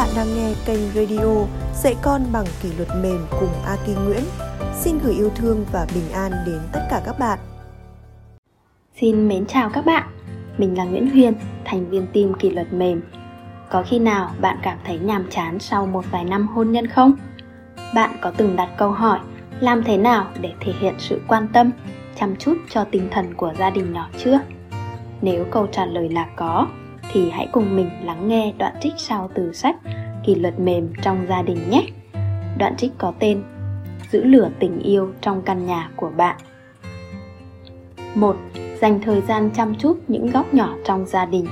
bạn đang nghe kênh radio Dạy con bằng kỷ luật mềm cùng Aki Nguyễn. Xin gửi yêu thương và bình an đến tất cả các bạn. Xin mến chào các bạn. Mình là Nguyễn Huyền, thành viên team kỷ luật mềm. Có khi nào bạn cảm thấy nhàm chán sau một vài năm hôn nhân không? Bạn có từng đặt câu hỏi làm thế nào để thể hiện sự quan tâm, chăm chút cho tinh thần của gia đình nhỏ chưa? Nếu câu trả lời là có, thì hãy cùng mình lắng nghe đoạn trích sau từ sách Kỷ luật mềm trong gia đình nhé. Đoạn trích có tên Giữ lửa tình yêu trong căn nhà của bạn. 1. Dành thời gian chăm chút những góc nhỏ trong gia đình.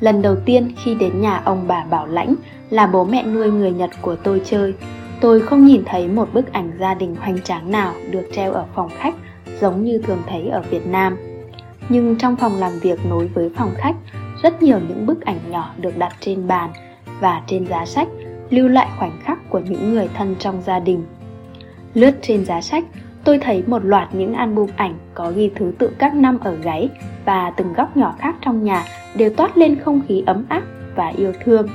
Lần đầu tiên khi đến nhà ông bà Bảo Lãnh là bố mẹ nuôi người Nhật của tôi chơi, tôi không nhìn thấy một bức ảnh gia đình hoành tráng nào được treo ở phòng khách giống như thường thấy ở Việt Nam. Nhưng trong phòng làm việc nối với phòng khách rất nhiều những bức ảnh nhỏ được đặt trên bàn và trên giá sách lưu lại khoảnh khắc của những người thân trong gia đình. Lướt trên giá sách, tôi thấy một loạt những album ảnh có ghi thứ tự các năm ở gáy và từng góc nhỏ khác trong nhà đều toát lên không khí ấm áp và yêu thương.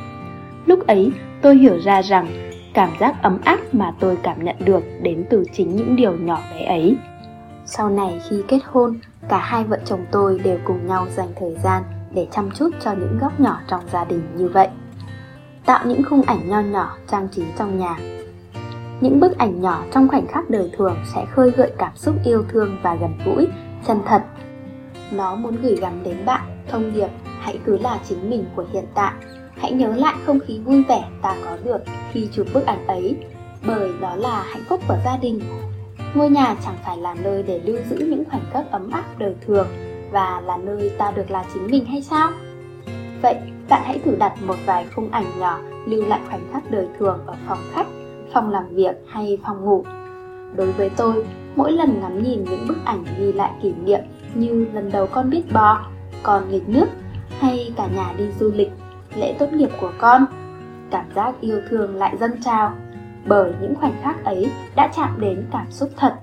Lúc ấy, tôi hiểu ra rằng cảm giác ấm áp mà tôi cảm nhận được đến từ chính những điều nhỏ bé ấy. Sau này khi kết hôn, cả hai vợ chồng tôi đều cùng nhau dành thời gian để chăm chút cho những góc nhỏ trong gia đình như vậy. Tạo những khung ảnh nho nhỏ trang trí trong nhà. Những bức ảnh nhỏ trong khoảnh khắc đời thường sẽ khơi gợi cảm xúc yêu thương và gần gũi, chân thật. Nó muốn gửi gắm đến bạn thông điệp, hãy cứ là chính mình của hiện tại. Hãy nhớ lại không khí vui vẻ ta có được khi chụp bức ảnh ấy, bởi đó là hạnh phúc của gia đình. Ngôi nhà chẳng phải là nơi để lưu giữ những khoảnh khắc ấm áp đời thường và là nơi ta được là chính mình hay sao? Vậy bạn hãy thử đặt một vài khung ảnh nhỏ lưu lại khoảnh khắc đời thường ở phòng khách, phòng làm việc hay phòng ngủ. Đối với tôi, mỗi lần ngắm nhìn những bức ảnh ghi lại kỷ niệm như lần đầu con biết bò, con nghịch nước hay cả nhà đi du lịch, lễ tốt nghiệp của con, cảm giác yêu thương lại dâng trào bởi những khoảnh khắc ấy đã chạm đến cảm xúc thật,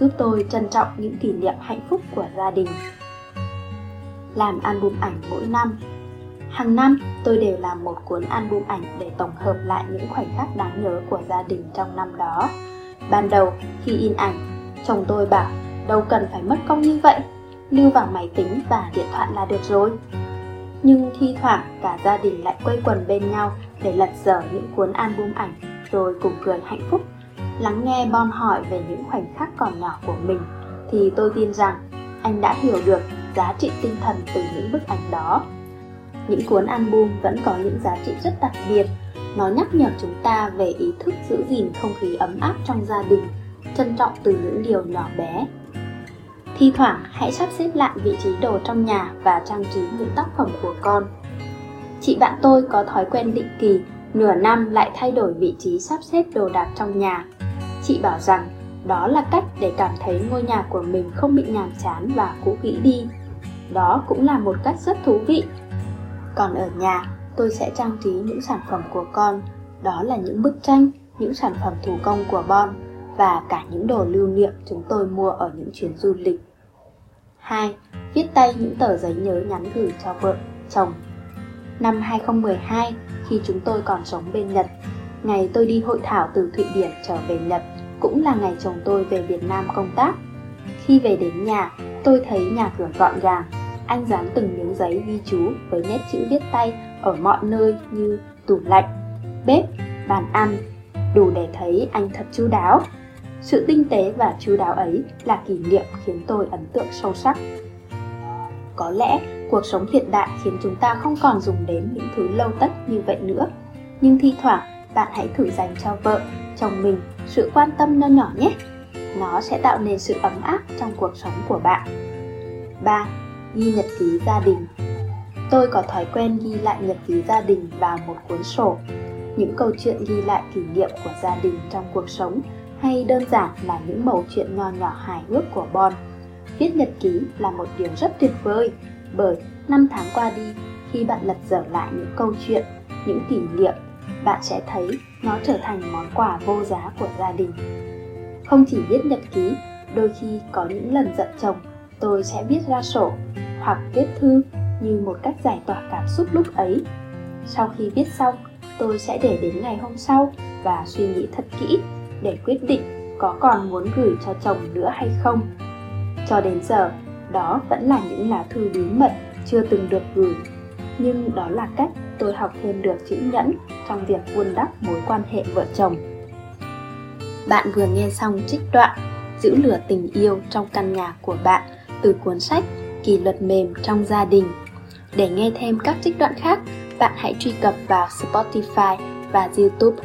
giúp tôi trân trọng những kỷ niệm hạnh phúc của gia đình làm album ảnh mỗi năm. Hàng năm, tôi đều làm một cuốn album ảnh để tổng hợp lại những khoảnh khắc đáng nhớ của gia đình trong năm đó. Ban đầu, khi in ảnh, chồng tôi bảo đâu cần phải mất công như vậy, lưu vào máy tính và điện thoại là được rồi. Nhưng thi thoảng cả gia đình lại quây quần bên nhau để lật dở những cuốn album ảnh rồi cùng cười hạnh phúc. Lắng nghe Bon hỏi về những khoảnh khắc còn nhỏ của mình thì tôi tin rằng anh đã hiểu được giá trị tinh thần từ những bức ảnh đó. Những cuốn album vẫn có những giá trị rất đặc biệt, nó nhắc nhở chúng ta về ý thức giữ gìn không khí ấm áp trong gia đình, trân trọng từ những điều nhỏ bé. Thi thoảng hãy sắp xếp lại vị trí đồ trong nhà và trang trí những tác phẩm của con. Chị bạn tôi có thói quen định kỳ, nửa năm lại thay đổi vị trí sắp xếp đồ đạc trong nhà. Chị bảo rằng đó là cách để cảm thấy ngôi nhà của mình không bị nhàm chán và cũ kỹ đi đó cũng là một cách rất thú vị còn ở nhà tôi sẽ trang trí những sản phẩm của con đó là những bức tranh những sản phẩm thủ công của Bon và cả những đồ lưu niệm chúng tôi mua ở những chuyến du lịch 2. Viết tay những tờ giấy nhớ nhắn gửi cho vợ, chồng Năm 2012, khi chúng tôi còn sống bên Nhật, ngày tôi đi hội thảo từ Thụy Điển trở về Nhật cũng là ngày chồng tôi về Việt Nam công tác. Khi về đến nhà, tôi thấy nhà cửa gọn gàng, anh dán từng miếng giấy ghi chú với nét chữ viết tay ở mọi nơi như tủ lạnh, bếp, bàn ăn, đủ để thấy anh thật chu đáo. Sự tinh tế và chu đáo ấy là kỷ niệm khiến tôi ấn tượng sâu sắc. Có lẽ cuộc sống hiện đại khiến chúng ta không còn dùng đến những thứ lâu tất như vậy nữa. Nhưng thi thoảng bạn hãy thử dành cho vợ, chồng mình sự quan tâm nho nhỏ nhé. Nó sẽ tạo nên sự ấm áp trong cuộc sống của bạn. 3. Ghi nhật ký gia đình Tôi có thói quen ghi lại nhật ký gia đình vào một cuốn sổ. Những câu chuyện ghi lại kỷ niệm của gia đình trong cuộc sống hay đơn giản là những mẩu chuyện nho nhỏ hài hước của Bon. Viết nhật ký là một điều rất tuyệt vời bởi năm tháng qua đi, khi bạn lật dở lại những câu chuyện, những kỷ niệm, bạn sẽ thấy nó trở thành món quà vô giá của gia đình. Không chỉ viết nhật ký, đôi khi có những lần giận chồng tôi sẽ viết ra sổ hoặc viết thư như một cách giải tỏa cảm xúc lúc ấy sau khi viết xong tôi sẽ để đến ngày hôm sau và suy nghĩ thật kỹ để quyết định có còn muốn gửi cho chồng nữa hay không. Cho đến giờ, đó vẫn là những lá thư bí mật chưa từng được gửi. Nhưng đó là cách tôi học thêm được chữ nhẫn trong việc vun đắp mối quan hệ vợ chồng. Bạn vừa nghe xong trích đoạn Giữ lửa tình yêu trong căn nhà của bạn từ cuốn sách Kỷ luật mềm trong gia đình. Để nghe thêm các trích đoạn khác, bạn hãy truy cập vào Spotify và YouTube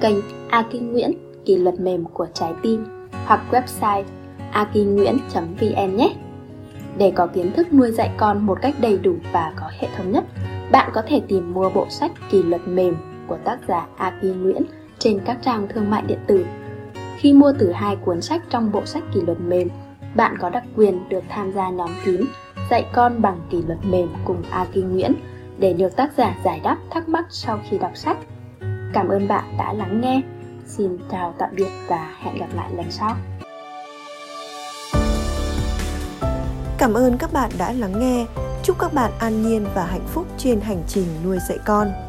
kênh A Kinh Nguyễn Kỷ luật mềm của trái tim hoặc website akinguyen.vn nhé. Để có kiến thức nuôi dạy con một cách đầy đủ và có hệ thống nhất, bạn có thể tìm mua bộ sách Kỷ luật mềm của tác giả Aki Nguyễn trên các trang thương mại điện tử. Khi mua từ hai cuốn sách trong bộ sách Kỷ luật mềm, bạn có đặc quyền được tham gia nhóm kín dạy con bằng kỷ luật mềm cùng A Kinh Nguyễn để được tác giả giải đáp thắc mắc sau khi đọc sách. Cảm ơn bạn đã lắng nghe. Xin chào tạm biệt và hẹn gặp lại lần sau. Cảm ơn các bạn đã lắng nghe. Chúc các bạn an nhiên và hạnh phúc trên hành trình nuôi dạy con.